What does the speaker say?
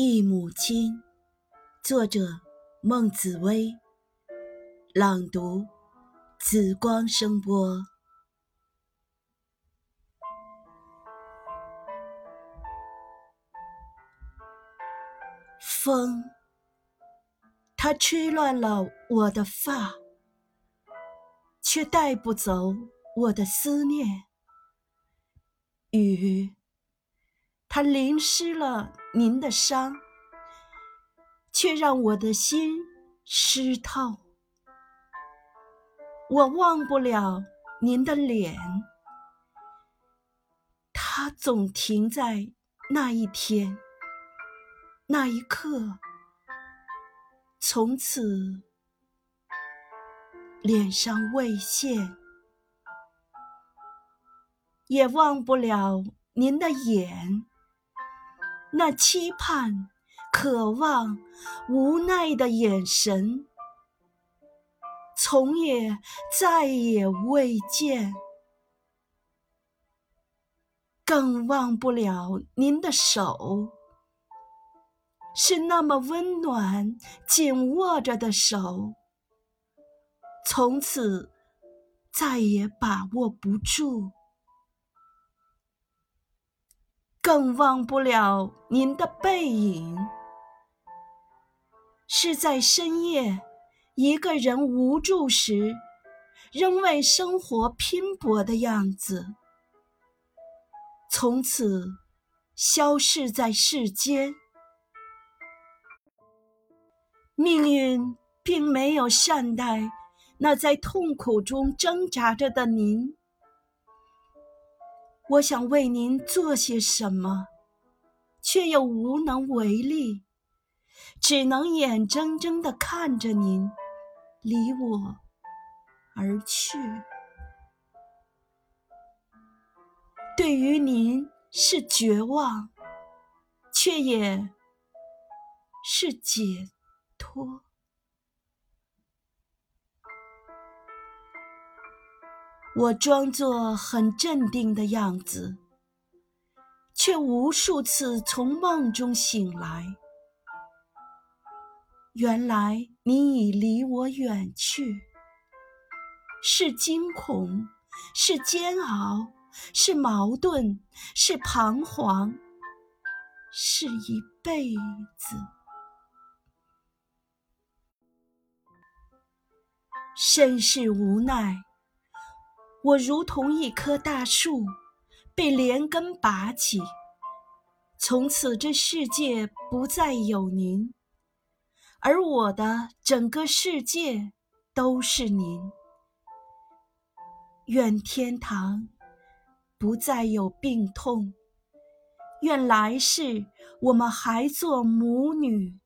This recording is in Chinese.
忆母亲，作者孟紫薇，朗读紫光声波。风，它吹乱了我的发，却带不走我的思念。雨。它淋湿了您的伤，却让我的心湿透。我忘不了您的脸，它总停在那一天、那一刻，从此脸上未现，也忘不了您的眼。那期盼、渴望、无奈的眼神，从也再也未见；更忘不了您的手，是那么温暖、紧握着的手，从此再也把握不住。更忘不了您的背影，是在深夜一个人无助时，仍为生活拼搏的样子。从此消逝在世间，命运并没有善待那在痛苦中挣扎着的您。我想为您做些什么，却又无能为力，只能眼睁睁地看着您离我而去。对于您是绝望，却也是解脱。我装作很镇定的样子，却无数次从梦中醒来。原来你已离我远去，是惊恐，是煎熬，是矛盾，是彷徨，是一辈子，甚是无奈。我如同一棵大树，被连根拔起。从此，这世界不再有您，而我的整个世界都是您。愿天堂不再有病痛，愿来世我们还做母女。